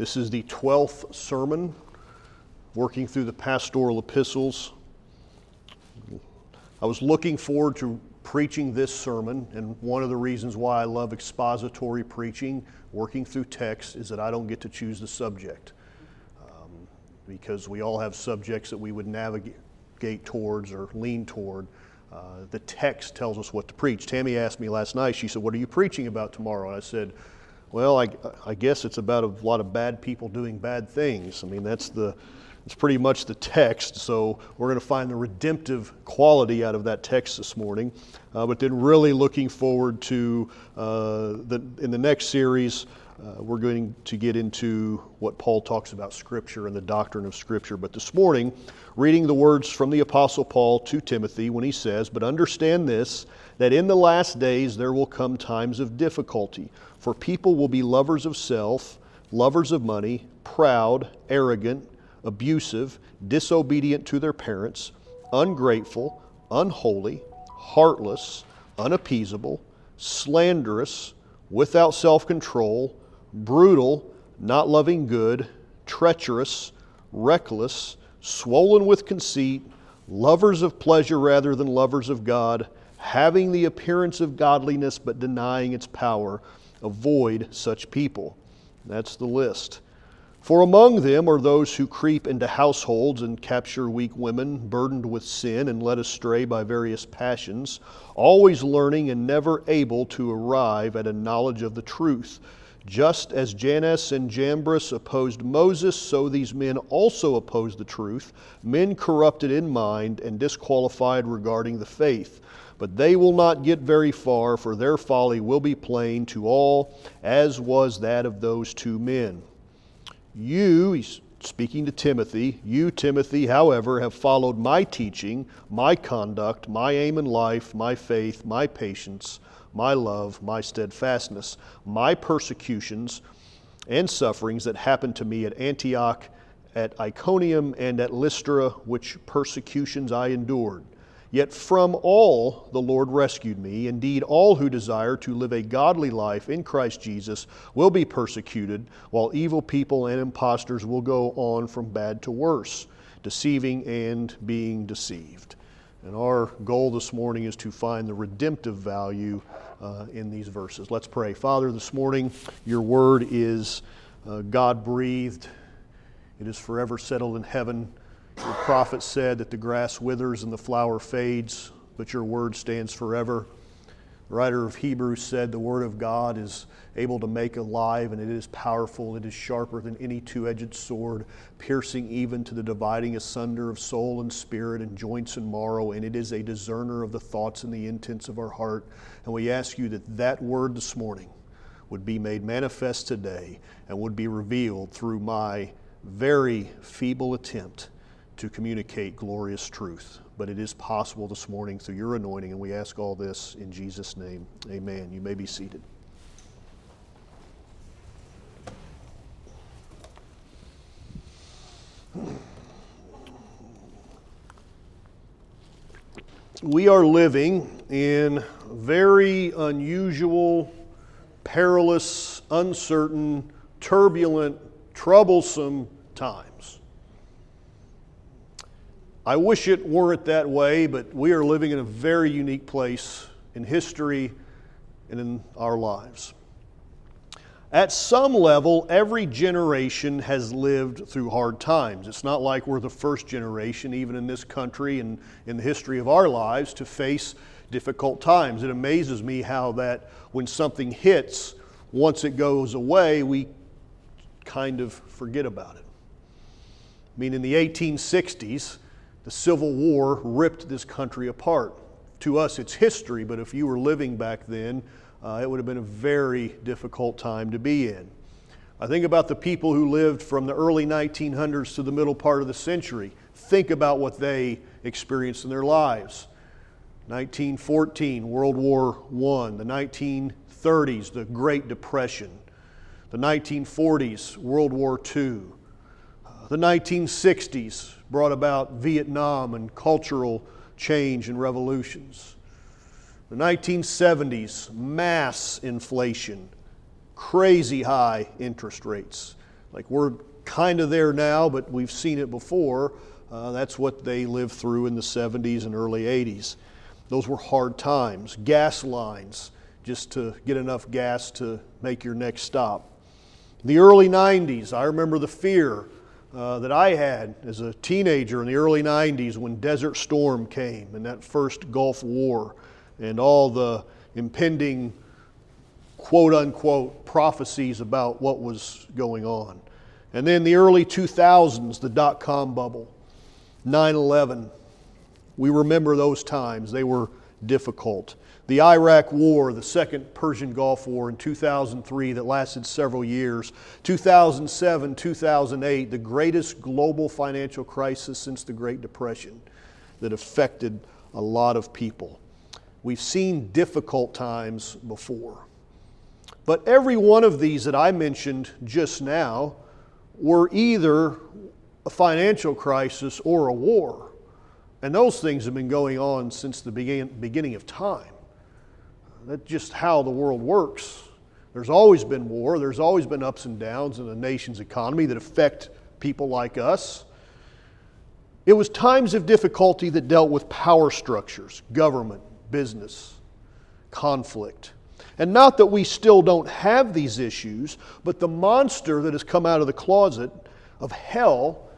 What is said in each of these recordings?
This is the 12th sermon working through the pastoral epistles. I was looking forward to preaching this sermon, and one of the reasons why I love expository preaching, working through text, is that I don't get to choose the subject. Um, because we all have subjects that we would navigate towards or lean toward. Uh, the text tells us what to preach. Tammy asked me last night, she said, What are you preaching about tomorrow? And I said, well, I, I guess it's about a lot of bad people doing bad things. I mean, that's the, it's pretty much the text. So we're going to find the redemptive quality out of that text this morning. Uh, but then, really looking forward to uh, the in the next series, uh, we're going to get into what Paul talks about Scripture and the doctrine of Scripture. But this morning, reading the words from the Apostle Paul to Timothy when he says, "But understand this, that in the last days there will come times of difficulty." For people will be lovers of self, lovers of money, proud, arrogant, abusive, disobedient to their parents, ungrateful, unholy, heartless, unappeasable, slanderous, without self control, brutal, not loving good, treacherous, reckless, swollen with conceit, lovers of pleasure rather than lovers of God, having the appearance of godliness but denying its power. Avoid such people. That's the list. For among them are those who creep into households and capture weak women, burdened with sin and led astray by various passions, always learning and never able to arrive at a knowledge of the truth. Just as Jannes and Jambres opposed Moses, so these men also oppose the truth, men corrupted in mind and disqualified regarding the faith. But they will not get very far, for their folly will be plain to all, as was that of those two men. You, he's speaking to Timothy, you, Timothy, however, have followed my teaching, my conduct, my aim in life, my faith, my patience, my love, my steadfastness, my persecutions and sufferings that happened to me at Antioch, at Iconium, and at Lystra, which persecutions I endured Yet from all the Lord rescued me. Indeed, all who desire to live a godly life in Christ Jesus will be persecuted, while evil people and impostors will go on from bad to worse, deceiving and being deceived. And our goal this morning is to find the redemptive value uh, in these verses. Let's pray. Father, this morning, your word is uh, God breathed, it is forever settled in heaven. The prophet said that the grass withers and the flower fades, but your word stands forever. The writer of Hebrews said the word of God is able to make alive and it is powerful. It is sharper than any two edged sword, piercing even to the dividing asunder of soul and spirit and joints and marrow, and it is a discerner of the thoughts and the intents of our heart. And we ask you that that word this morning would be made manifest today and would be revealed through my very feeble attempt to communicate glorious truth. But it is possible this morning through your anointing, and we ask all this in Jesus' name. Amen. You may be seated. We are living in very unusual, perilous, uncertain, turbulent, troublesome times. I wish it weren't that way, but we are living in a very unique place in history and in our lives. At some level, every generation has lived through hard times. It's not like we're the first generation, even in this country and in the history of our lives, to face difficult times. It amazes me how that when something hits, once it goes away, we kind of forget about it. I mean, in the 1860s, the Civil War ripped this country apart. To us, it's history, but if you were living back then, uh, it would have been a very difficult time to be in. I think about the people who lived from the early 1900s to the middle part of the century. Think about what they experienced in their lives. 1914, World War I, the 1930s, the Great Depression, the 1940s, World War II, the 1960s, brought about Vietnam and cultural change and revolutions. The 1970s, mass inflation, crazy high interest rates. Like we're kind of there now, but we've seen it before. Uh, that's what they lived through in the 70s and early 80s. Those were hard times. Gas lines, just to get enough gas to make your next stop. The early 90s, I remember the fear uh, that I had as a teenager in the early 90s when Desert Storm came and that first Gulf War and all the impending quote unquote prophecies about what was going on. And then the early 2000s, the dot com bubble, 9 11. We remember those times, they were difficult. The Iraq War, the Second Persian Gulf War in 2003 that lasted several years, 2007, 2008, the greatest global financial crisis since the Great Depression that affected a lot of people. We've seen difficult times before. But every one of these that I mentioned just now were either a financial crisis or a war. And those things have been going on since the begin- beginning of time. That's just how the world works. There's always been war, there's always been ups and downs in a nation's economy that affect people like us. It was times of difficulty that dealt with power structures, government, business, conflict. And not that we still don't have these issues, but the monster that has come out of the closet of hell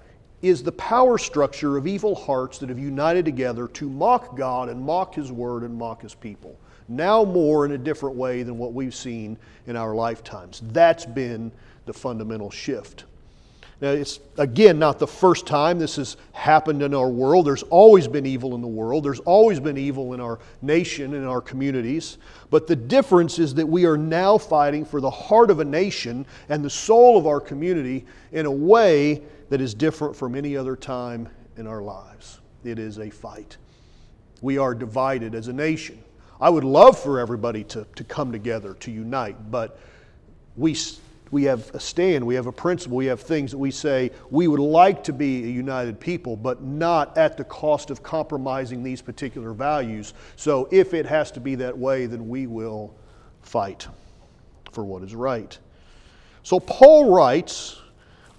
is the power structure of evil hearts that have united together to mock God and mock His Word and mock His people. Now, more in a different way than what we've seen in our lifetimes. That's been the fundamental shift. Now, it's again not the first time this has happened in our world. There's always been evil in the world, there's always been evil in our nation and our communities. But the difference is that we are now fighting for the heart of a nation and the soul of our community in a way that is different from any other time in our lives. It is a fight. We are divided as a nation. I would love for everybody to, to come together, to unite, but we we have a stand, we have a principle, we have things that we say we would like to be a united people, but not at the cost of compromising these particular values. So if it has to be that way, then we will fight for what is right. So Paul writes,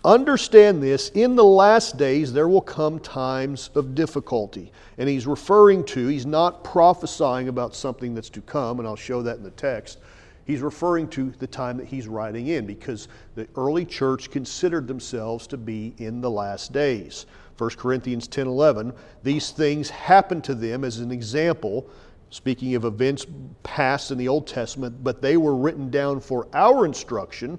Understand this, in the last days there will come times of difficulty. And he's referring to, he's not prophesying about something that's to come, and I'll show that in the text. He's referring to the time that he's writing in because the early church considered themselves to be in the last days. 1 Corinthians 10 11, these things happened to them as an example, speaking of events past in the Old Testament, but they were written down for our instruction,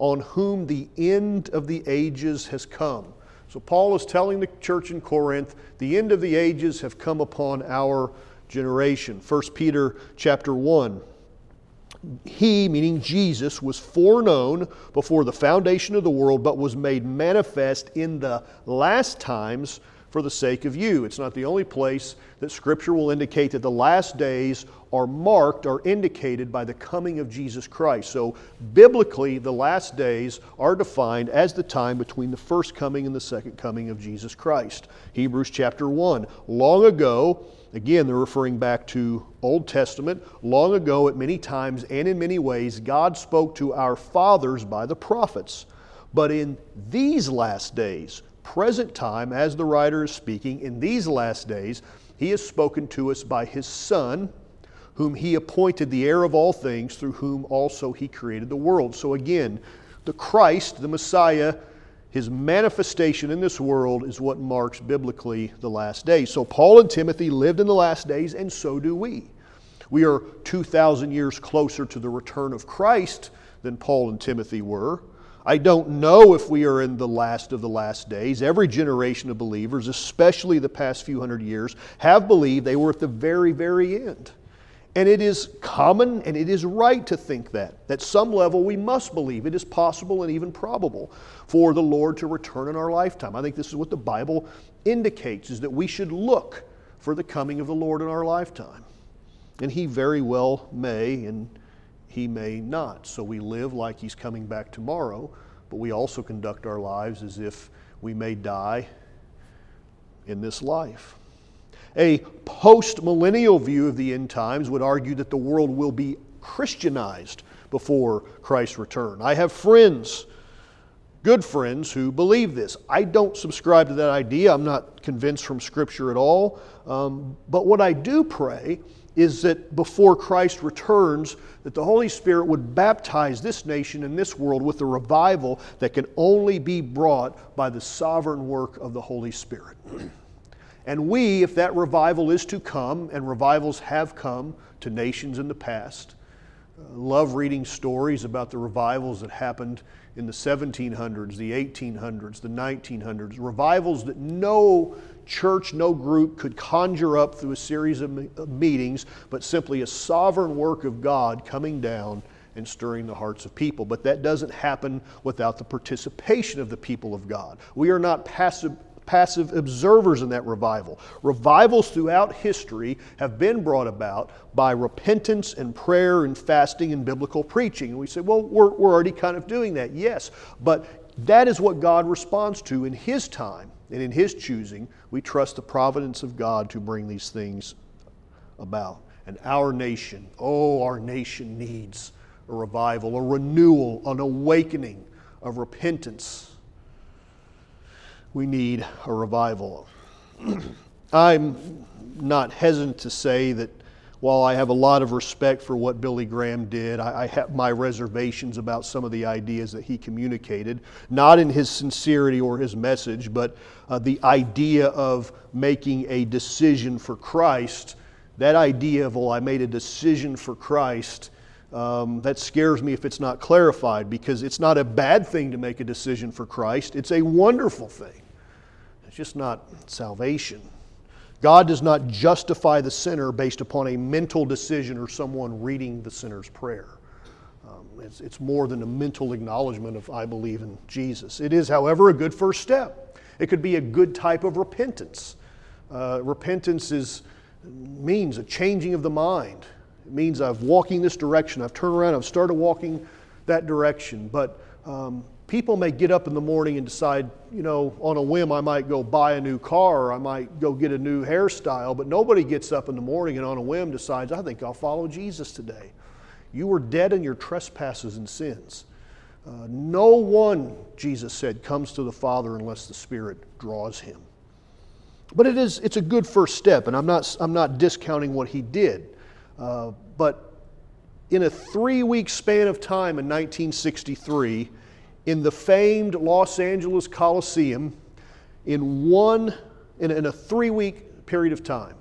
on whom the end of the ages has come. So Paul is telling the church in Corinth, the end of the ages have come upon our generation. 1 Peter chapter 1 he, meaning Jesus, was foreknown before the foundation of the world, but was made manifest in the last times for the sake of you. It's not the only place that Scripture will indicate that the last days are marked or indicated by the coming of Jesus Christ. So, biblically, the last days are defined as the time between the first coming and the second coming of Jesus Christ. Hebrews chapter 1. Long ago, Again, they're referring back to Old Testament. Long ago, at many times and in many ways, God spoke to our fathers by the prophets. But in these last days, present time, as the writer is speaking, in these last days, he has spoken to us by his Son, whom he appointed the heir of all things, through whom also he created the world. So again, the Christ, the Messiah, his manifestation in this world is what marks biblically the last days. So Paul and Timothy lived in the last days, and so do we. We are 2,000 years closer to the return of Christ than Paul and Timothy were. I don't know if we are in the last of the last days. Every generation of believers, especially the past few hundred years, have believed they were at the very, very end. And it is common and it is right to think that. At some level, we must believe it is possible and even probable for the Lord to return in our lifetime. I think this is what the Bible indicates is that we should look for the coming of the Lord in our lifetime. And he very well may and he may not. So we live like he's coming back tomorrow, but we also conduct our lives as if we may die in this life. A post millennial view of the end times would argue that the world will be Christianized before Christ's return. I have friends good friends who believe this. I don't subscribe to that idea. I'm not convinced from Scripture at all. Um, but what I do pray is that before Christ returns, that the Holy Spirit would baptize this nation and this world with a revival that can only be brought by the sovereign work of the Holy Spirit. and we, if that revival is to come, and revivals have come to nations in the past, uh, love reading stories about the revivals that happened in the 1700s, the 1800s, the 1900s, revivals that no church, no group could conjure up through a series of meetings, but simply a sovereign work of God coming down and stirring the hearts of people. But that doesn't happen without the participation of the people of God. We are not passive passive observers in that revival. Revivals throughout history have been brought about by repentance and prayer and fasting and biblical preaching. And we say, well, we're, we're already kind of doing that. Yes, but that is what God responds to in His time and in His choosing. We trust the providence of God to bring these things about. And our nation, oh, our nation needs a revival, a renewal, an awakening of repentance we need a revival. I'm not hesitant to say that while I have a lot of respect for what Billy Graham did, I, I, have my reservations about some of the ideas that he communicated, not in his sincerity or his message, but uh, the idea of making a decision for Christ. That idea of, well, I made a decision for Christ, um, that scares me if it's not clarified because it's not a bad thing to make a decision for Christ, it's a wonderful thing. It's just not salvation. God does not justify the sinner based upon a mental decision or someone reading the sinner's prayer. Um, it's, it's more than a mental acknowledgement of, I believe in Jesus. It is, however, a good first step. It could be a good type of repentance. Uh, repentance is, means a changing of the mind. It means I've walking this direction. I've turned around. I've started walking that direction. But um, people may get up in the morning and decide, you know, on a whim, I might go buy a new car or I might go get a new hairstyle, but nobody gets up in the morning and on a whim decides, I think I'll follow Jesus today. You were dead in your trespasses and sins. Uh, no one, Jesus said, comes to the Father unless the Spirit draws him. But it is, it's a good first step, and I'm not, I'm not discounting what he did. Uh, but in a three week span of time in 1963, in the famed Los Angeles Coliseum in one in, in a three week period of time.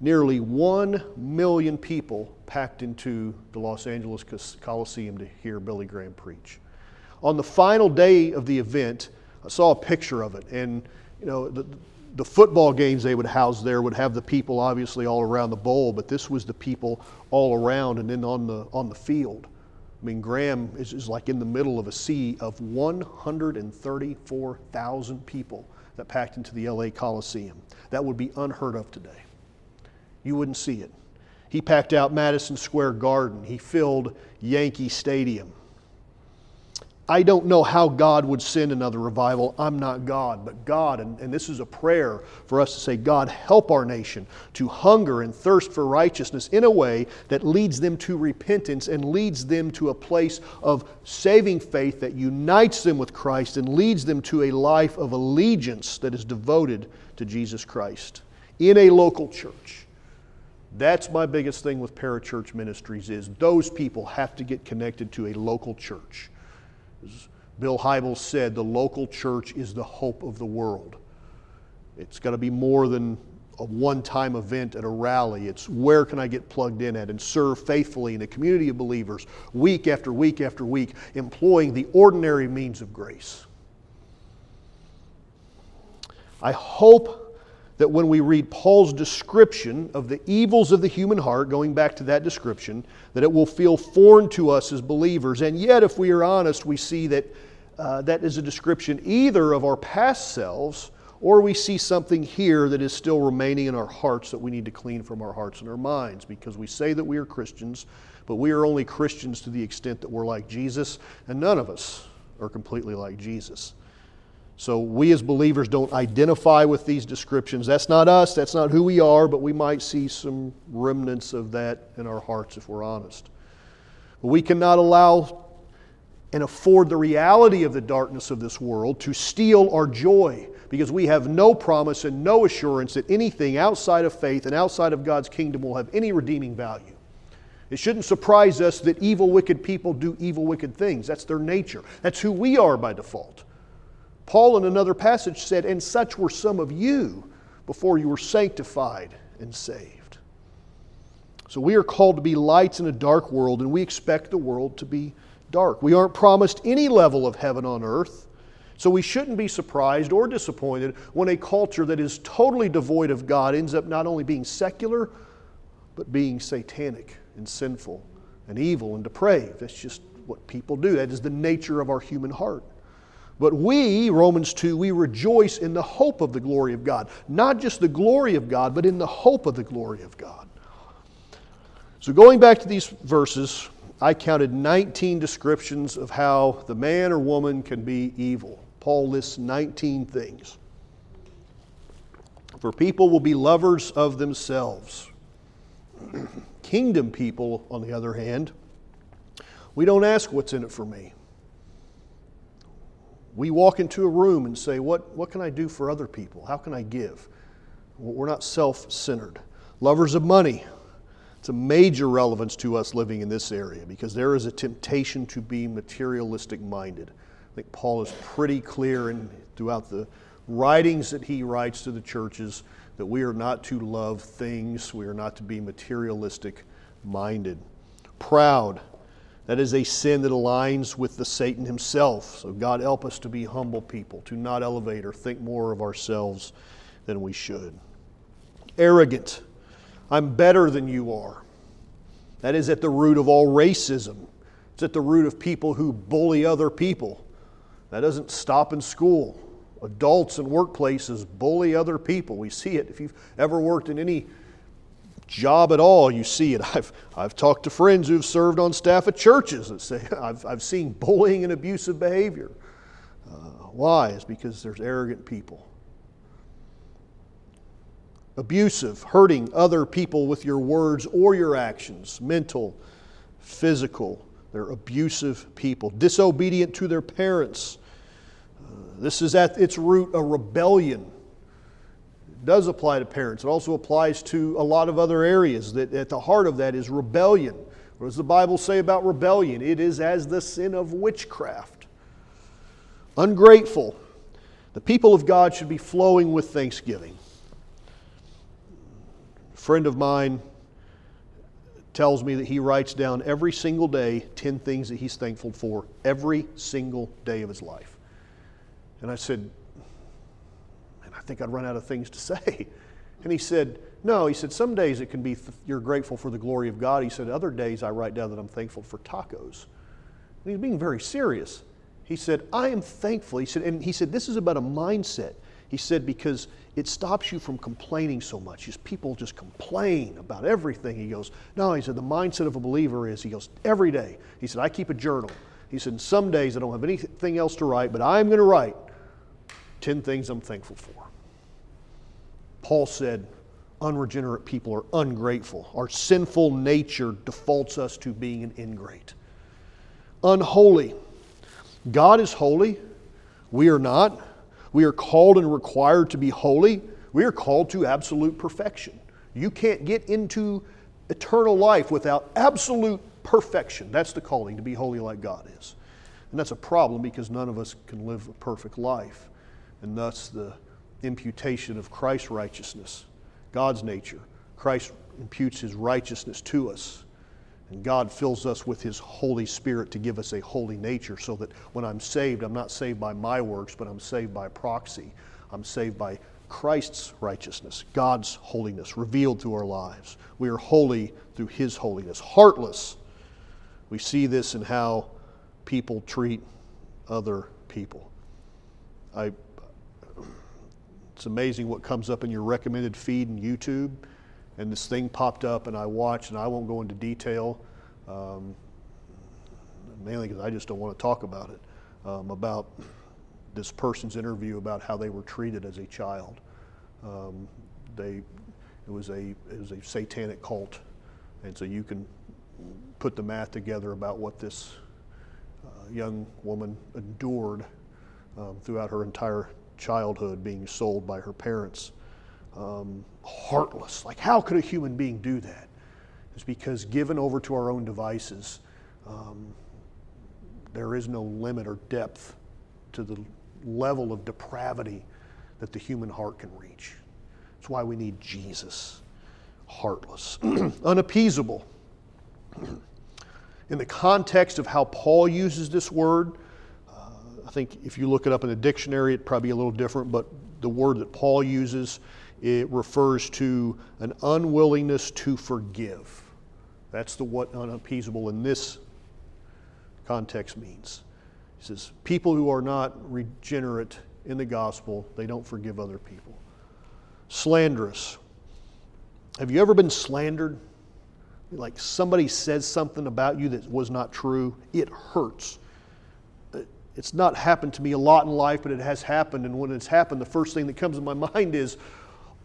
Nearly one million people packed into the Los Angeles Coliseum to hear Billy Graham preach. On the final day of the event, I saw a picture of it, and you know the, the football games they would house there would have the people obviously all around the bowl, but this was the people all around and then on the on the field. I mean, Graham is, is like in the middle of a sea of 134,000 people that packed into the LA Coliseum. That would be unheard of today. You wouldn't see it. He packed out Madison Square Garden, he filled Yankee Stadium. I don't know how God would send another revival. I'm not God, but God, and, and, this is a prayer for us to say, God, help our nation to hunger and thirst for righteousness in a way that leads them to repentance and leads them to a place of saving faith that unites them with Christ and leads them to a life of allegiance that is devoted to Jesus Christ in a local church. That's my biggest thing with parachurch ministries is those people have to get connected to a local church as Bill Hybels said, the local church is the hope of the world. It's got to be more than a one time event at a rally. It's where can I get plugged in at and serve faithfully in a community of believers week after week after week, employing the ordinary means of grace. I hope that when we read Paul's description of the evils of the human heart, going back to that description, that it will feel foreign to us as believers. And yet, if we are honest, we see that uh, that is a description either of our past selves or we see something here that is still remaining in our hearts that we need to clean from our hearts and our minds because we say that we are Christians, but we are only Christians to the extent that we're like Jesus, and none of us are completely like Jesus. So we as believers don't identify with these descriptions. That's not us, that's not who we are, but we might see some remnants of that in our hearts if we're honest. But we cannot allow and afford the reality of the darkness of this world to steal our joy because we have no promise and no assurance that anything outside of faith and outside of God's kingdom will have any redeeming value. It shouldn't surprise us that evil, wicked people do evil, wicked things. That's their nature. That's who we are by default. Paul, in another passage, said, And such were some of you before you were sanctified and saved. So we are called to be lights in a dark world, and we expect the world to be dark. We aren't promised any level of heaven on earth. So we shouldn't be surprised or disappointed when a culture that is totally devoid of God ends up not only being secular, but being satanic and sinful and evil and depraved. That's just what people do. That is the nature of our human heart. But we, Romans 2, we rejoice in the hope of the glory of God. Not just the glory of God, but in the hope of the glory of God. So going back to these verses, I counted 19 descriptions of how the man or woman can be evil. Paul lists 19 things. For people will be lovers of themselves. Kingdom people, on the other hand, we don't ask what's in it for me. We walk into a room and say, What, what can I do for other people? How can I give? We're not self centered. Lovers of money. It's a major relevance to us living in this area because there is a temptation to be materialistic minded. I think Paul is pretty clear in, throughout the writings that he writes to the churches that we are not to love things, we are not to be materialistic minded. Proud, that is a sin that aligns with the Satan himself. So God help us to be humble people, to not elevate or think more of ourselves than we should. Arrogant, I'm better than you are. That is at the root of all racism. It's at the root of people who bully other people. That doesn't stop in school. Adults in workplaces bully other people. We see it. If you've ever worked in any job at all, you see it. I've, I've talked to friends who've served on staff at churches that say, I've, I've seen bullying and abusive behavior. Uh, why? It's because there's arrogant people. Abusive, hurting other people with your words or your actions, mental, physical. They're abusive people, disobedient to their parents, this is at its root a rebellion. Does apply to parents. It also applies to a lot of other areas. That at the heart of that is rebellion. What does the Bible say about rebellion? It is as the sin of witchcraft. Ungrateful. The people of God should be flowing with thanksgiving. A friend of mine tells me that he writes down every single day 10 things that he's thankful for every single day of his life. And I said, think I'd run out of things to say. And he said, No, he said, some days it can be th- you're grateful for the glory of God. He said, Other days I write down that I'm thankful for tacos. And he's being very serious. He said, I am thankful. He said, and he said, This is about a mindset. He said, because it stops you from complaining so much. Just people just complain about everything. He goes, No, he said, the mindset of a believer is, he goes, every day. He said, I keep a journal. He said, Some days I don't have anything else to write, but I'm going to write 10 things I'm thankful for. Paul said, unregenerate people are ungrateful. Our sinful nature defaults us to being an ingrate. Unholy. God is holy. We are not. We are called and required to be holy. We are called to absolute perfection. You can't get into eternal life without absolute perfection. That's the calling, to be holy like God is. And that's a problem because none of us can live a perfect life and thus the imputation of Christ's righteousness, God's nature. Christ imputes his righteousness to us. And God fills us with His Holy Spirit to give us a holy nature so that when I'm saved, I'm not saved by my works, but I'm saved by proxy. I'm saved by Christ's righteousness, God's holiness revealed through our lives. We are holy through His holiness. Heartless. We see this in how people treat other people. I it's amazing what comes up in your recommended feed in YouTube. And this thing popped up, and I watched, and I won't go into detail, um, mainly because I just don't want to talk about it, um, about this person's interview about how they were treated as a child. Um, they, it was a it was a satanic cult, and so you can put the math together about what this uh, young woman endured um, throughout her entire childhood being sold by her parents. Um, heartless. Like, how could a human being do that? It's because given over to our own devices, um, there is no limit or depth to the level of depravity that the human heart can reach. That's why we need Jesus. Heartless, unappeasable. In the context of how Paul uses this word, I think if you look it up in the dictionary, it'd probably be a little different, but the word that Paul uses, it refers to an unwillingness to forgive. That's the what unappeasable in this context means. He says, people who are not regenerate in the gospel, they don't forgive other people. Slanderous. Have you ever been slandered? Like somebody says something about you that was not true, it hurts. It's not happened to me a lot in life, but it has happened. And when it's happened, the first thing that comes in my mind is,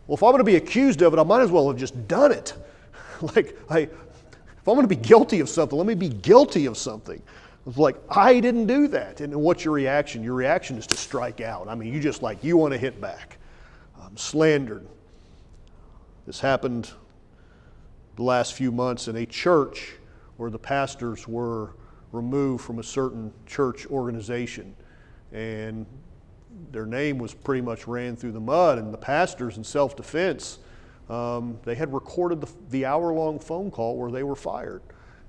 well, if I'm going to be accused of it, I might as well have just done it. like, I, if I'm going to be guilty of something, let me be guilty of something. It's like, I didn't do that. And what's your reaction? Your reaction is to strike out. I mean, you just like, you want to hit back. Um, slandered. This happened the last few months in a church where the pastors were removed from a certain church organization. And their name was pretty much ran through the mud. And the pastors, in self defense, um, they had recorded the, the hour long phone call where they were fired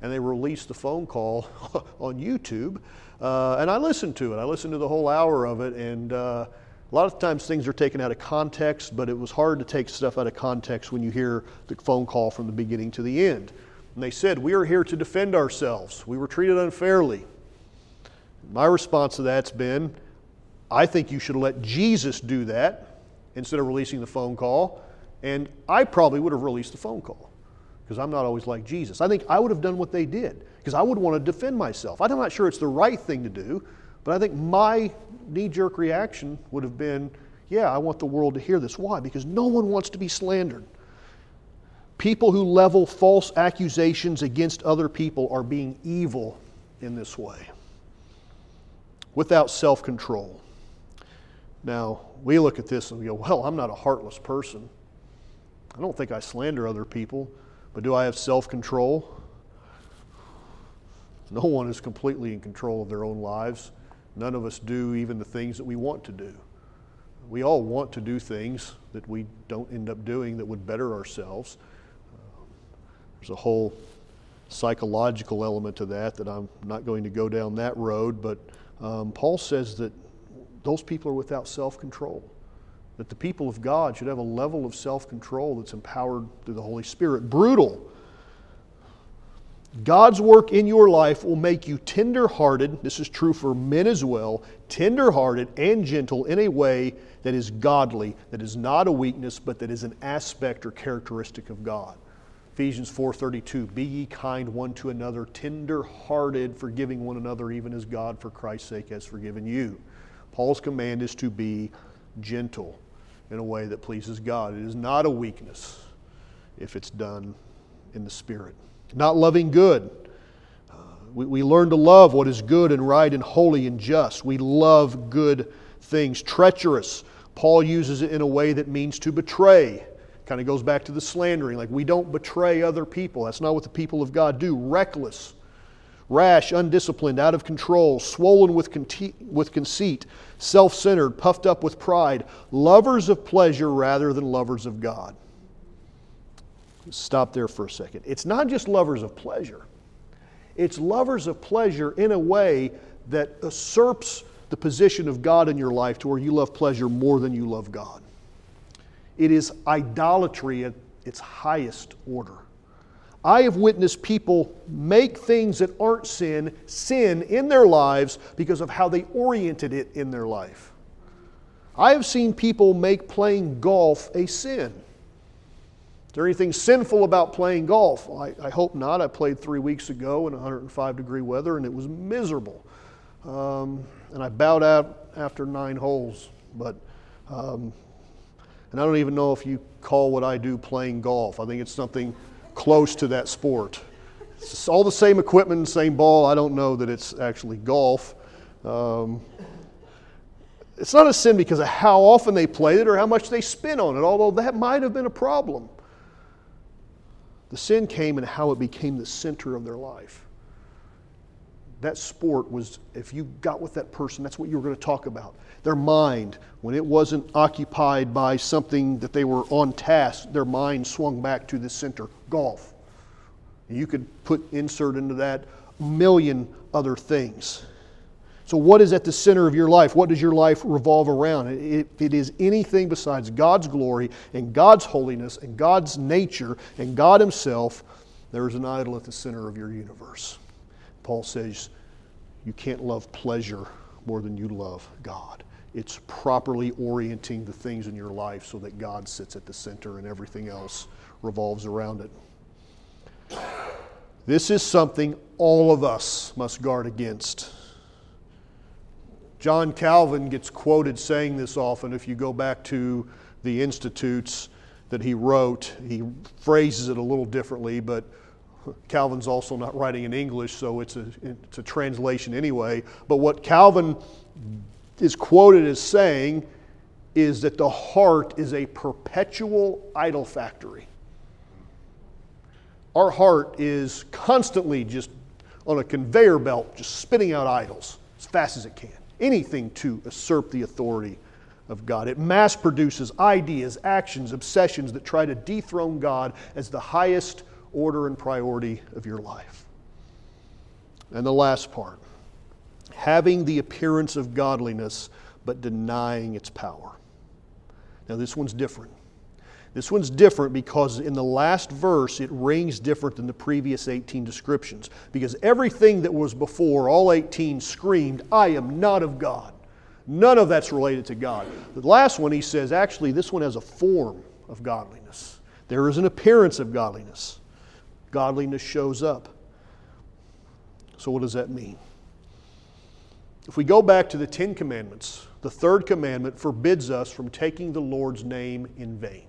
and they released the phone call on YouTube. Uh, and I listened to it. I listened to the whole hour of it, and uh, a lot of times things are taken out of context, but it was hard to take stuff out of context when you hear the phone call from the beginning to the end. And they said, We are here to defend ourselves. We were treated unfairly. My response to that's been, I think you should let Jesus do that instead of releasing the phone call. And I probably would have released the phone call because I'm not always like Jesus. I think I would have done what they did because I would want to defend myself. I'm not sure it's the right thing to do, but I think my knee jerk reaction would have been, yeah, I want the world to hear this. Why? Because no one wants to be slandered. People who level false accusations against other people are being evil in this way without self control. Now, we look at this and we go, well, I'm not a heartless person. I don't think I slander other people. But do I have self control? No one is completely in control of their own lives. None of us do even the things that we want to do. We all want to do things that we don't end up doing that would better ourselves. There's a whole psychological element to that that I'm not going to go down that road, but um, Paul says that those people are without self control that the people of God should have a level of self control that's empowered through the Holy Spirit. Brutal. God's work in your life will make you tender hearted. This is true for men as well tender hearted and gentle in a way that is godly, that is not a weakness, but that is an aspect or characteristic of God. Ephesians 4:32 Be ye kind one to another tender hearted forgiving one another even as God for Christ's sake has forgiven you. Paul's command is to be gentle in a way that pleases God. It is not a weakness if it's done in the Spirit. Not loving good. Uh, we, we learn to love what is good and right and holy and just. We love good things. Treacherous. Paul uses it in a way that means to betray. Kind of goes back to the slandering. Like we don't betray other people. That's not what the people of God do. Reckless rash, undisciplined, out of control, swollen with, with conceit, self centered, puffed up with pride, lovers of pleasure rather than lovers of God. Stop there for a second. It's not just lovers of pleasure, it's lovers of pleasure in a way that usurps the position of God in your life to where you love pleasure more than you love God. It is idolatry at its highest order. I have witnessed people make things that aren't sin, sin in their lives because of how they oriented it in their life. I have seen people make playing golf a sin. Is there anything sinful about playing golf? I, I hope not. I played three weeks ago in 105 degree weather and it was miserable. Um, and I bowed out after nine holes. But, um, and I don't even know if you call what I do playing golf. I think it's something close to that sport. It's all the same equipment, same ball. I don't know that it's actually golf. Um, it's not a sin because of how often they played it or how much they spent on it, although that might have been a problem. The sin came in how it became the center of their life. That sport was, if you got with that person, that's what you were going to talk about. Their mind, when it wasn't occupied by something that they were on task, their mind swung back to the center golf. You could put insert into that million other things. So, what is at the center of your life? What does your life revolve around? If it is anything besides God's glory and God's holiness and God's nature and God Himself, there is an idol at the center of your universe. Paul says you can't love pleasure more than you love God. It's properly orienting the things in your life so that God sits at the center and everything else revolves around it. This is something all of us must guard against. John Calvin gets quoted saying this often. If you go back to the Institutes that he wrote, he phrases it a little differently, but Calvin's also not writing in English, so it's a, it's a translation anyway. But what Calvin is quoted as saying is that the heart is a perpetual idol factory. Our heart is constantly just on a conveyor belt, just spitting out idols as fast as it can anything to usurp the authority of God. It mass produces ideas, actions, obsessions that try to dethrone God as the highest order and priority of your life. And the last part having the appearance of godliness but denying its power. Now, this one's different. This one's different because in the last verse it rings different than the previous 18 descriptions. Because everything that was before, all 18 screamed, I am not of God. None of that's related to God. The last one he says, actually, this one has a form of godliness. There is an appearance of godliness. Godliness shows up. So, what does that mean? If we go back to the Ten Commandments, the third commandment forbids us from taking the Lord's name in vain.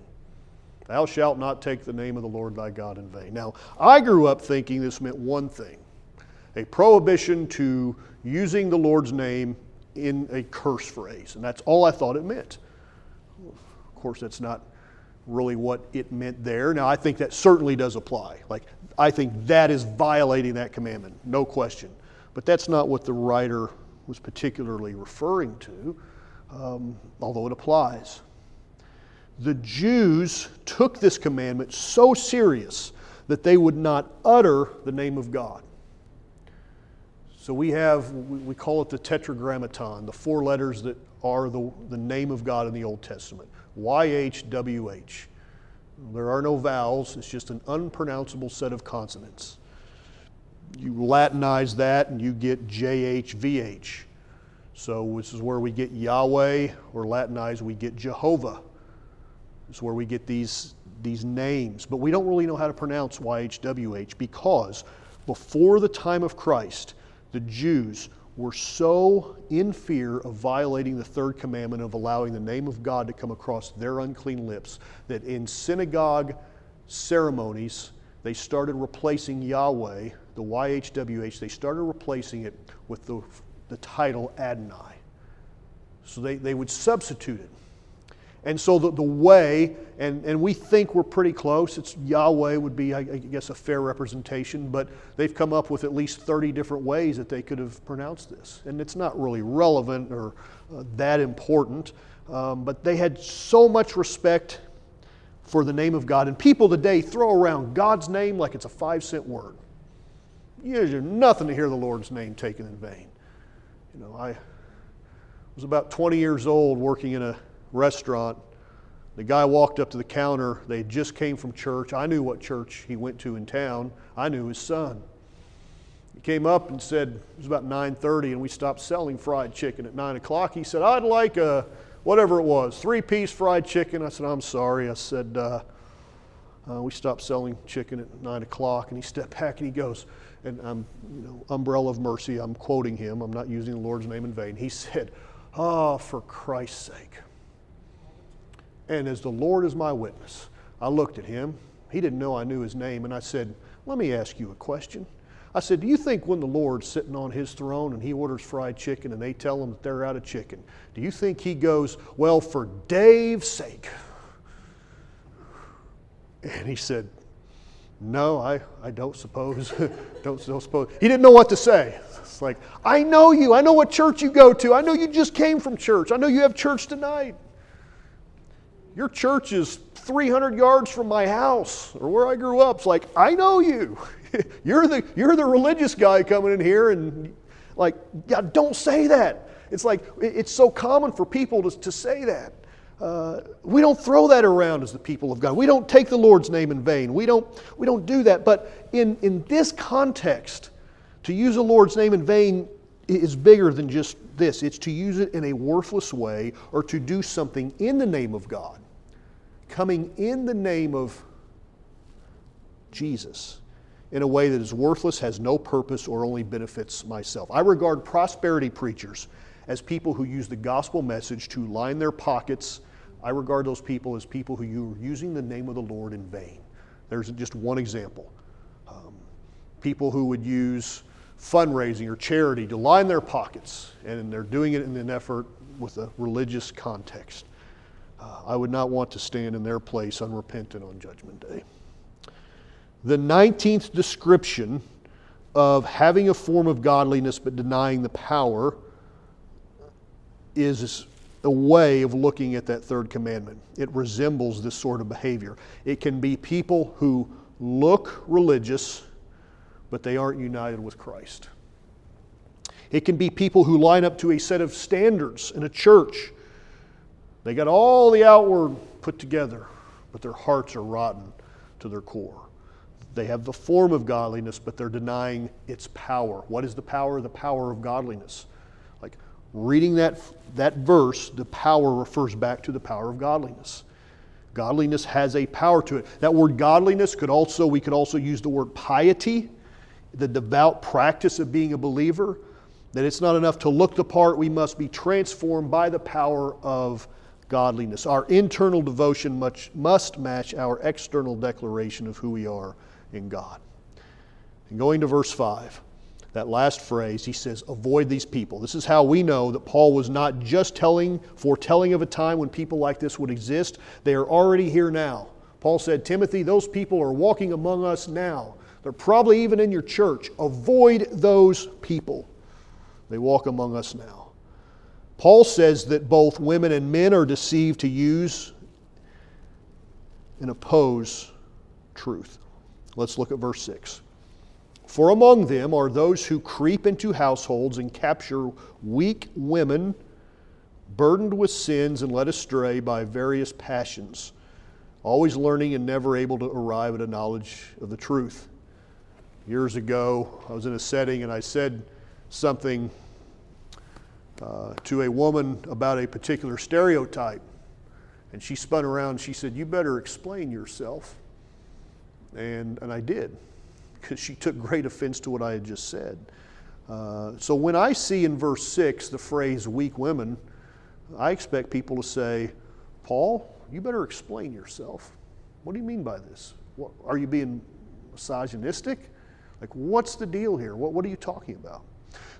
Thou shalt not take the name of the Lord thy God in vain. Now, I grew up thinking this meant one thing a prohibition to using the Lord's name in a curse phrase, and that's all I thought it meant. Of course, that's not really what it meant there. Now, I think that certainly does apply. Like, I think that is violating that commandment, no question. But that's not what the writer was particularly referring to, um, although it applies the Jews took this commandment so serious that they would not utter the name of God. So we have, we call it the tetragrammaton, the four letters that are the, the name of God in the Old Testament YHWH. There are no vowels, it's just an unpronounceable set of consonants. You Latinize that and you get JHVH. So this is where we get Yahweh, or Latinized, we get Jehovah. Is where we get these, these names. But we don't really know how to pronounce YHWH because before the time of Christ, the Jews were so in fear of violating the third commandment of allowing the name of God to come across their unclean lips that in synagogue ceremonies, they started replacing Yahweh, the YHWH, they started replacing it with the, the title Adonai. So they, they would substitute it. And so the, the way, and, and we think we're pretty close, it's Yahweh would be, I, I guess, a fair representation, but they've come up with at least 30 different ways that they could have pronounced this. And it's not really relevant or uh, that important, um, but they had so much respect for the name of God. And people today throw around God's name like it's a five cent word. You know, nothing to hear the Lord's name taken in vain. You know, I was about 20 years old working in a restaurant. The guy walked up to the counter. They just came from church. I knew what church he went to in town. I knew his son. He came up and said, it was about 9.30 and we stopped selling fried chicken at 9 o'clock. He said, I'd like a, whatever it was, three-piece fried chicken. I said, I'm sorry. I said, uh, uh, we stopped selling chicken at 9 o'clock. And he stepped back and he goes, and I'm, you know, umbrella of mercy, I'm quoting him. I'm not using the Lord's name in vain. He said, oh, for Christ's sake. And as the Lord is my witness, I looked at him. He didn't know I knew his name. And I said, let me ask you a question. I said, Do you think when the Lord's sitting on his throne and he orders fried chicken and they tell him that they're out of chicken, do you think he goes, Well, for Dave's sake? And he said, No, I, I don't suppose. don't, don't suppose. He didn't know what to say. It's like, I know you. I know what church you go to. I know you just came from church. I know you have church tonight. Your church is 300 yards from my house or where I grew up. It's like, I know you. you're, the, you're the religious guy coming in here and like, yeah, don't say that. It's like, it's so common for people to, to say that. Uh, we don't throw that around as the people of God. We don't take the Lord's name in vain. We don't, we don't do that. But in, in this context, to use the Lord's name in vain is bigger than just this. It's to use it in a worthless way or to do something in the name of God, coming in the name of Jesus in a way that is worthless, has no purpose, or only benefits myself. I regard prosperity preachers as people who use the gospel message to line their pockets. I regard those people as people who are using the name of the Lord in vain. There's just one example. Um, people who would use fundraising or charity to line their pockets, and they're doing it in an effort with a religious context. I would not want to stand in their place unrepentant on Judgment Day. The 19th description of having a form of godliness but denying the power is a way of looking at that third commandment. It resembles this sort of behavior. It can be people who look religious, but they aren't united with Christ. It can be people who line up to a set of standards in a church. They got all the outward put together, but their hearts are rotten to their core. They have the form of godliness, but they're denying its power. What is the power? The power of godliness. Like reading that, that verse, the power refers back to the power of godliness. Godliness has a power to it. That word godliness could also, we could also use the word piety, the devout practice of being a believer. That it's not enough to look the part, we must be transformed by the power of godliness. Our internal devotion much, must match our external declaration of who we are in God. And going to verse 5, that last phrase, he says, avoid these people. This is how we know that Paul was not just telling, foretelling of a time when people like this would exist. They are already here now. Paul said, Timothy, those people are walking among us now. They're probably even in your church. Avoid those people. They walk among us now. Paul says that both women and men are deceived to use and oppose truth. Let's look at verse 6. For among them are those who creep into households and capture weak women, burdened with sins and led astray by various passions, always learning and never able to arrive at a knowledge of the truth. Years ago, I was in a setting and I said something uh, to a woman about a particular stereotype. And she spun around and she said, You better explain yourself. And, and I did, because she took great offense to what I had just said. Uh, so when I see in verse 6 the phrase weak women, I expect people to say, Paul, you better explain yourself. What do you mean by this? Are you being misogynistic? Like, what's the deal here? What, what are you talking about?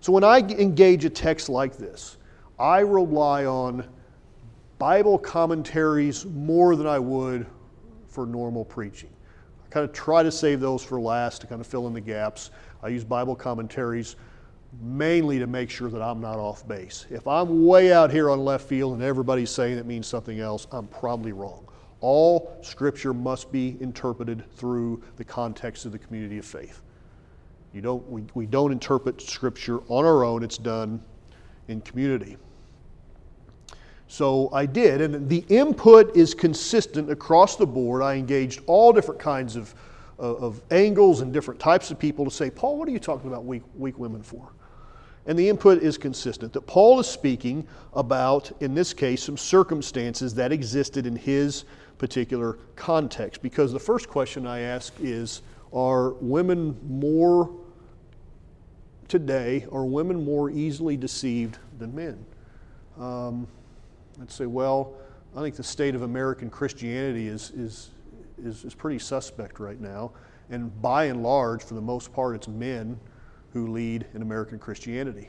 So when I engage a text like this, I rely on Bible commentaries more than I would for normal preaching I kind of try to save those for last to kind of fill in the gaps. I use Bible commentaries mainly to make sure that I'm not off base. If I'm way out here on left field and everybody's saying it means something else, I'm probably wrong. All scripture must be interpreted through the context of the community of faith. You don't, we, we don't interpret scripture on our own, it's done in community. So I did, and the input is consistent across the board. I engaged all different kinds of, uh, of angles and different types of people to say, Paul, what are you talking about weak, weak women for? And the input is consistent that Paul is speaking about, in this case, some circumstances that existed in his particular context. Because the first question I ask is Are women more today, are women more easily deceived than men? Um, I'd say, well, I think the state of American Christianity is, is, is, is pretty suspect right now. And by and large, for the most part, it's men who lead in American Christianity,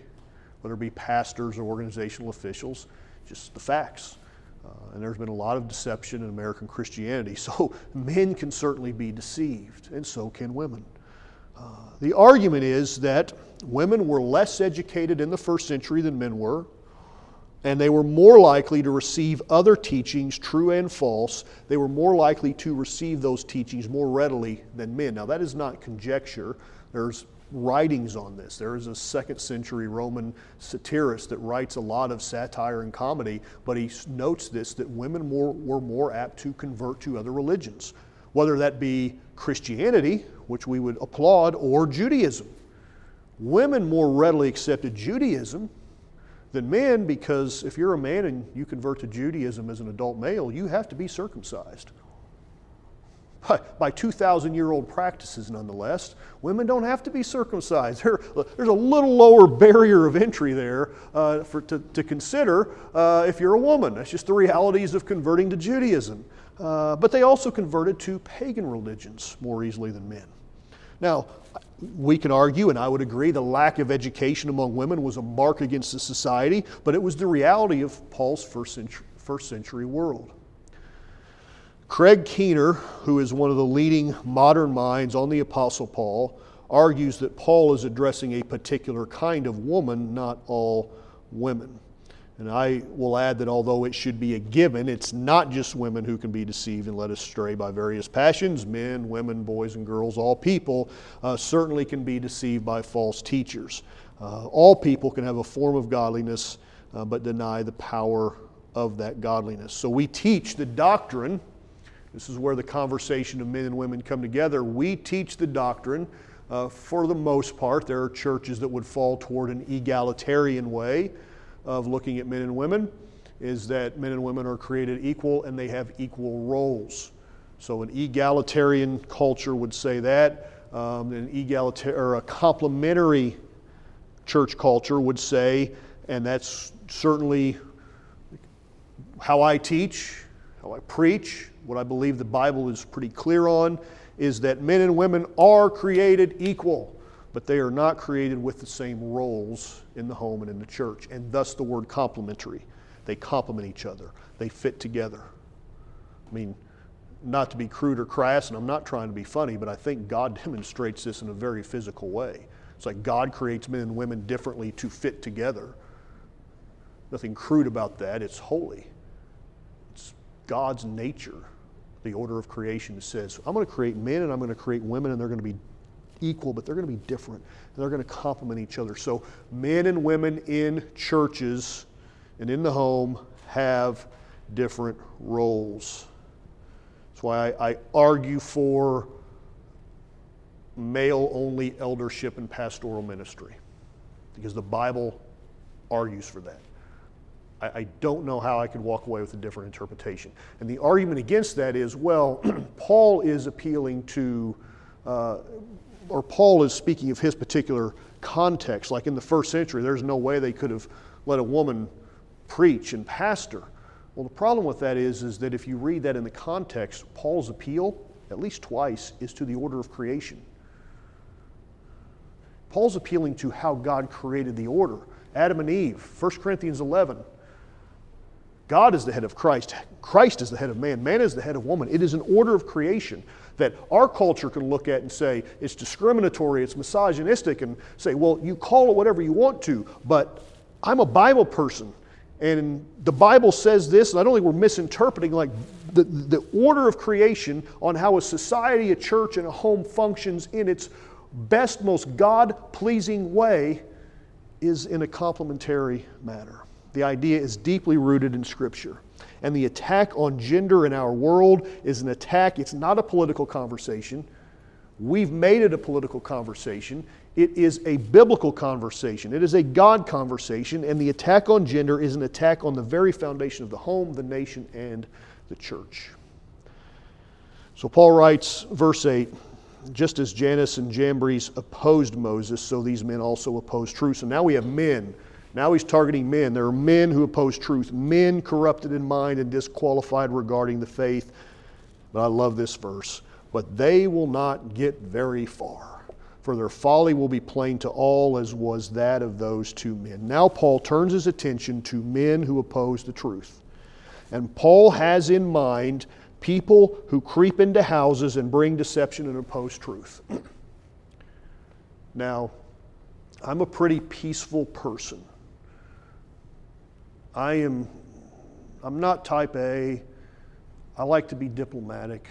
whether it be pastors or organizational officials, just the facts. Uh, and there's been a lot of deception in American Christianity. So men can certainly be deceived, and so can women. Uh, the argument is that women were less educated in the first century than men were, and they were more likely to receive other teachings, true and false. They were more likely to receive those teachings more readily than men. Now, that is not conjecture. There's writings on this. There is a second century Roman satirist that writes a lot of satire and comedy, but he notes this that women more, were more apt to convert to other religions, whether that be Christianity, which we would applaud, or Judaism. Women more readily accepted Judaism than men because if you're a man and you convert to Judaism as an adult male, you have to be circumcised by 2,000 year old practices, nonetheless. Women don't have to be circumcised. there's a little lower barrier of entry there uh, for, to, to consider uh, if you're a woman. That's just the realities of converting to Judaism. Uh, but they also converted to pagan religions more easily than men. Now, we can argue, and I would agree, the lack of education among women was a mark against the society, but it was the reality of Paul's first century, first century world. Craig Keener, who is one of the leading modern minds on the Apostle Paul, argues that Paul is addressing a particular kind of woman, not all women. And I will add that although it should be a given, it's not just women who can be deceived and led astray by various passions. Men, women, boys, and girls, all people uh, certainly can be deceived by false teachers. Uh, all people can have a form of godliness, uh, but deny the power of that godliness. So we teach the doctrine this is where the conversation of men and women come together. We teach the doctrine uh, for the most part. There are churches that would fall toward an egalitarian way of looking at men and women, is that men and women are created equal and they have equal roles. So an egalitarian culture would say that. Um, an egalitarian or a complementary church culture would say, and that's certainly how I teach, how I preach, what I believe the Bible is pretty clear on is that men and women are created equal, but they are not created with the same roles in the home and in the church, and thus the word complementary. They complement each other, they fit together. I mean, not to be crude or crass, and I'm not trying to be funny, but I think God demonstrates this in a very physical way. It's like God creates men and women differently to fit together. Nothing crude about that, it's holy. It's God's nature the order of creation says, I'm going to create men and I'm going to create women, and they're going to be equal, but they're going to be different. And they're going to complement each other. So, men and women in churches and in the home have different roles. That's why I, I argue for male only eldership and pastoral ministry, because the Bible argues for that. I, I don't know how I could walk away with a different interpretation. And the argument against that is well, Paul is appealing to, uh, or Paul is speaking of his particular context. Like in the first century, there's no way they could have let a woman preach and pastor. Well, the problem with that is, is that if you read that in the context, Paul's appeal, at least twice, is to the order of creation. Paul's appealing to how God created the order. Adam and Eve, 1 Corinthians 11. God is the head of Christ. Christ is the head of man. Man is the head of woman. It is an order of creation that our culture can look at and say it's discriminatory, it's misogynistic, and say, well, you call it whatever you want to, but I'm a Bible person. And the Bible says this, and I don't think we're misinterpreting like the, the order of creation on how a society, a church, and a home functions in its best, most God pleasing way is in a complementary manner. The idea is deeply rooted in Scripture. And the attack on gender in our world is an attack, it's not a political conversation. We've made it a political conversation. It is a biblical conversation. It is a God conversation. And the attack on gender is an attack on the very foundation of the home, the nation, and the church. So Paul writes, verse 8 just as Jannes and Jambres opposed Moses, so these men also opposed truth. So now we have men now he's targeting men. There are men who oppose truth, men corrupted in mind and disqualified regarding the faith. But I love this verse. but they will not get very far. For their folly will be plain to all, as was that of those two men. Now, Paul turns his attention to men who oppose the truth. And Paul has in mind people who creep into houses and bring deception and oppose truth. now, I'm a pretty peaceful person. I am I'm not type A. I like to be diplomatic.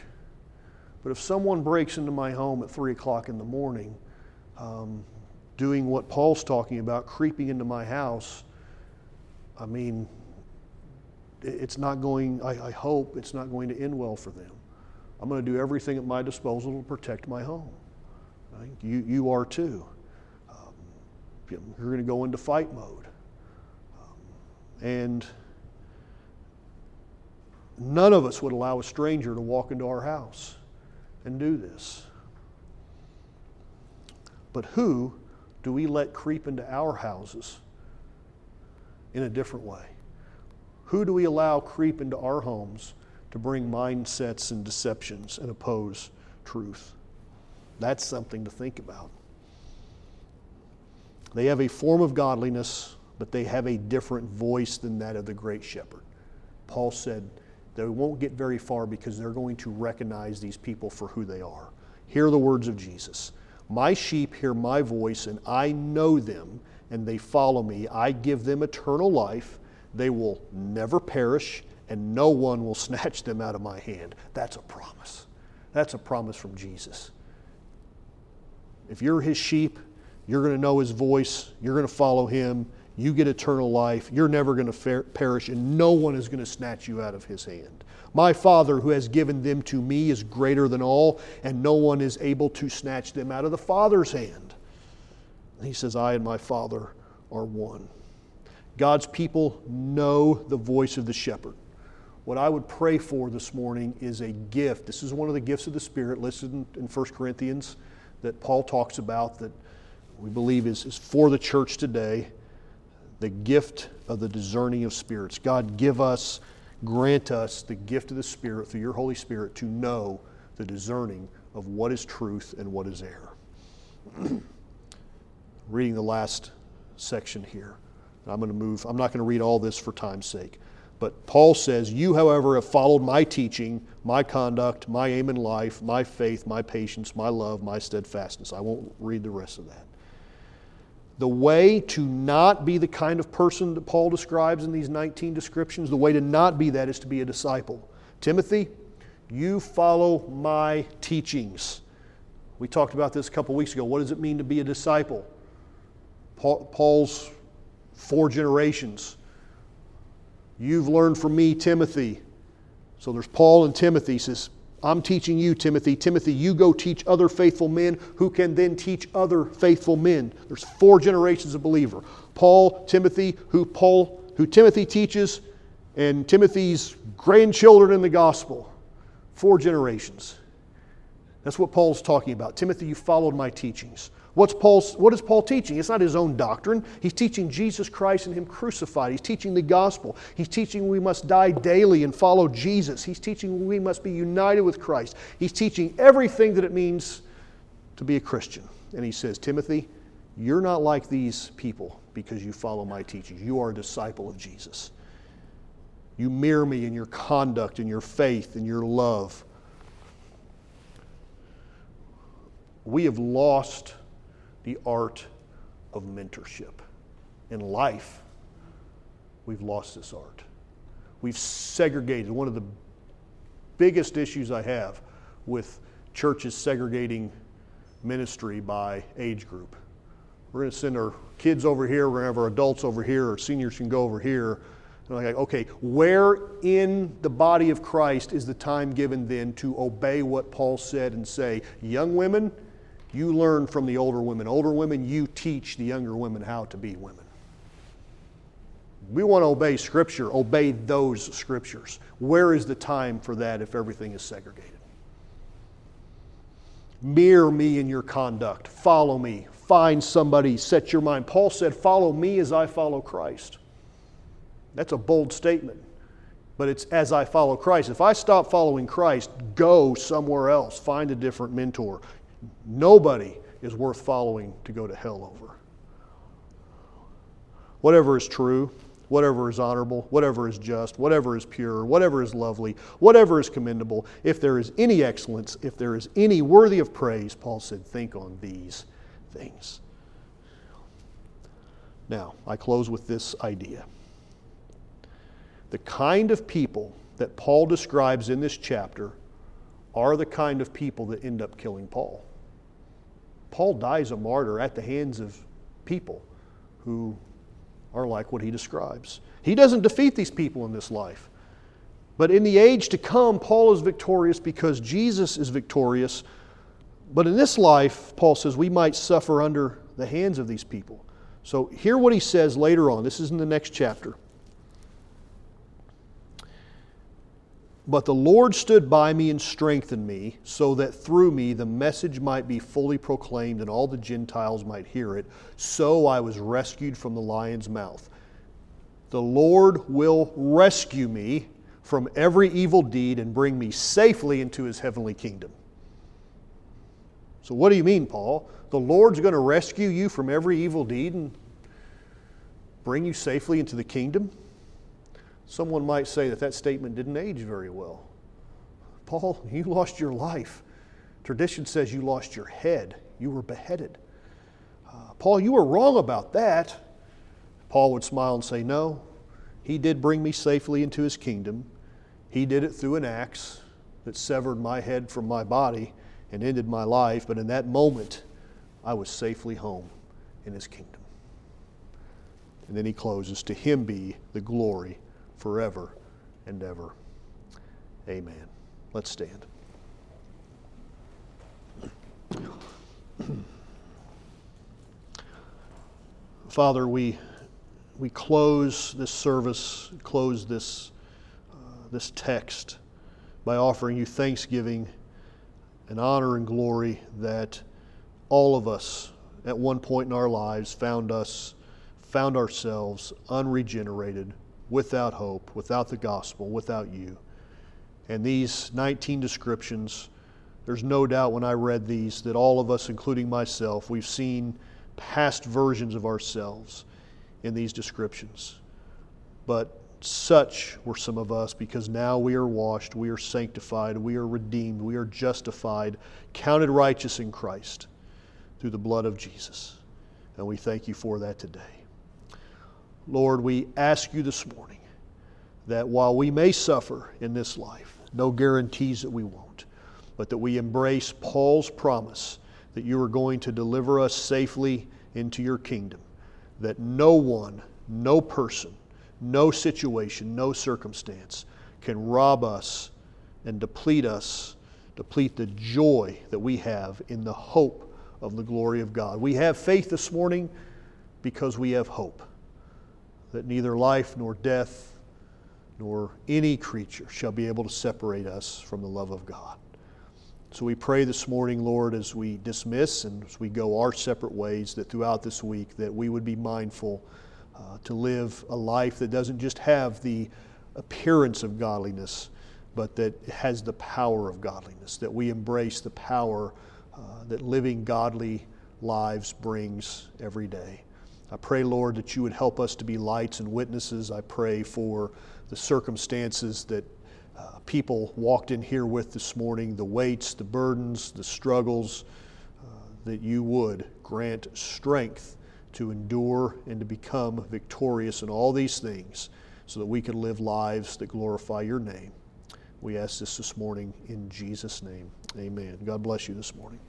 But if someone breaks into my home at 3 o'clock in the morning, um, doing what Paul's talking about, creeping into my house, I mean, it's not going, I, I hope it's not going to end well for them. I'm going to do everything at my disposal to protect my home. Right? You, you are too. Um, you're going to go into fight mode. And none of us would allow a stranger to walk into our house and do this. But who do we let creep into our houses in a different way? Who do we allow creep into our homes to bring mindsets and deceptions and oppose truth? That's something to think about. They have a form of godliness, but they have a different voice than that of the great shepherd. Paul said, they won't get very far because they're going to recognize these people for who they are. Hear the words of Jesus My sheep hear my voice, and I know them, and they follow me. I give them eternal life. They will never perish, and no one will snatch them out of my hand. That's a promise. That's a promise from Jesus. If you're his sheep, you're going to know his voice, you're going to follow him, you get eternal life. You're never going to perish, and no one is going to snatch you out of his hand. My Father, who has given them to me, is greater than all, and no one is able to snatch them out of the Father's hand. And he says, I and my Father are one. God's people know the voice of the shepherd. What I would pray for this morning is a gift. This is one of the gifts of the Spirit listed in 1 Corinthians that Paul talks about that we believe is, is for the church today the gift of the discerning of spirits. God, give us, grant us the gift of the Spirit through your Holy Spirit to know the discerning of what is truth and what is error. Reading the last section here. I'm going to move, I'm not going to read all this for time's sake. But Paul says, You, however, have followed my teaching, my conduct, my aim in life, my faith, my patience, my love, my steadfastness. I won't read the rest of that. The way to not be the kind of person that Paul describes in these 19 descriptions, the way to not be that is to be a disciple. Timothy, you follow my teachings. We talked about this a couple weeks ago. What does it mean to be a disciple? Paul's four generations. You've learned from me, Timothy. So there's Paul and Timothy. He says, I'm teaching you, Timothy. Timothy, you go teach other faithful men who can then teach other faithful men. There's four generations of believer. Paul, Timothy, who Paul, who Timothy teaches, and Timothy's grandchildren in the gospel. Four generations. That's what Paul's talking about. Timothy, you followed my teachings. What's Paul's, what is Paul teaching? It's not his own doctrine. He's teaching Jesus Christ and Him crucified. He's teaching the gospel. He's teaching we must die daily and follow Jesus. He's teaching we must be united with Christ. He's teaching everything that it means to be a Christian. And he says, Timothy, you're not like these people because you follow my teachings. You are a disciple of Jesus. You mirror me in your conduct, in your faith, in your love. We have lost the art of mentorship. In life, we've lost this art. We've segregated. One of the biggest issues I have with churches segregating ministry by age group. We're going to send our kids over here, we're going to have our adults over here, our seniors can go over here. And like, okay, where in the body of Christ is the time given then to obey what Paul said and say, young women, you learn from the older women. Older women, you teach the younger women how to be women. We want to obey Scripture, obey those Scriptures. Where is the time for that if everything is segregated? Mirror me in your conduct. Follow me. Find somebody. Set your mind. Paul said, Follow me as I follow Christ. That's a bold statement. but it's as I follow Christ. If I stop following Christ, go somewhere else, find a different mentor. Nobody is worth following to go to hell over. Whatever is true, whatever is honorable, whatever is just, whatever is pure, whatever is lovely, whatever is commendable, if there is any excellence, if there is any worthy of praise, Paul said, think on these things. Now, I close with this idea. The kind of people that Paul describes in this chapter are the kind of people that end up killing Paul. Paul dies a martyr at the hands of people who are like what he describes. He doesn't defeat these people in this life. But in the age to come, Paul is victorious because Jesus is victorious. But in this life, Paul says, we might suffer under the hands of these people. So hear what he says later on. This is in the next chapter. But the Lord stood by me and strengthened me, so that through me the message might be fully proclaimed and all the Gentiles might hear it. So I was rescued from the lion's mouth. The Lord will rescue me from every evil deed and bring me safely into his heavenly kingdom. So, what do you mean, Paul? The Lord's going to rescue you from every evil deed and bring you safely into the kingdom? Someone might say that that statement didn't age very well. Paul, you lost your life. Tradition says you lost your head. You were beheaded. Uh, Paul, you were wrong about that. Paul would smile and say, No, he did bring me safely into his kingdom. He did it through an axe that severed my head from my body and ended my life. But in that moment, I was safely home in his kingdom. And then he closes To him be the glory forever and ever. Amen. Let's stand. Father, we, we close this service, close this, uh, this text by offering you thanksgiving and honor and glory that all of us at one point in our lives found us, found ourselves unregenerated without hope, without the gospel, without you. And these 19 descriptions, there's no doubt when I read these that all of us, including myself, we've seen past versions of ourselves in these descriptions. But such were some of us because now we are washed, we are sanctified, we are redeemed, we are justified, counted righteous in Christ through the blood of Jesus. And we thank you for that today. Lord, we ask you this morning that while we may suffer in this life, no guarantees that we won't, but that we embrace Paul's promise that you are going to deliver us safely into your kingdom, that no one, no person, no situation, no circumstance can rob us and deplete us, deplete the joy that we have in the hope of the glory of God. We have faith this morning because we have hope that neither life nor death nor any creature shall be able to separate us from the love of God. So we pray this morning, Lord, as we dismiss and as we go our separate ways, that throughout this week that we would be mindful uh, to live a life that doesn't just have the appearance of godliness, but that has the power of godliness, that we embrace the power uh, that living godly lives brings every day. I pray, Lord, that you would help us to be lights and witnesses. I pray for the circumstances that uh, people walked in here with this morning, the weights, the burdens, the struggles, uh, that you would grant strength to endure and to become victorious in all these things so that we can live lives that glorify your name. We ask this this morning in Jesus' name. Amen. God bless you this morning.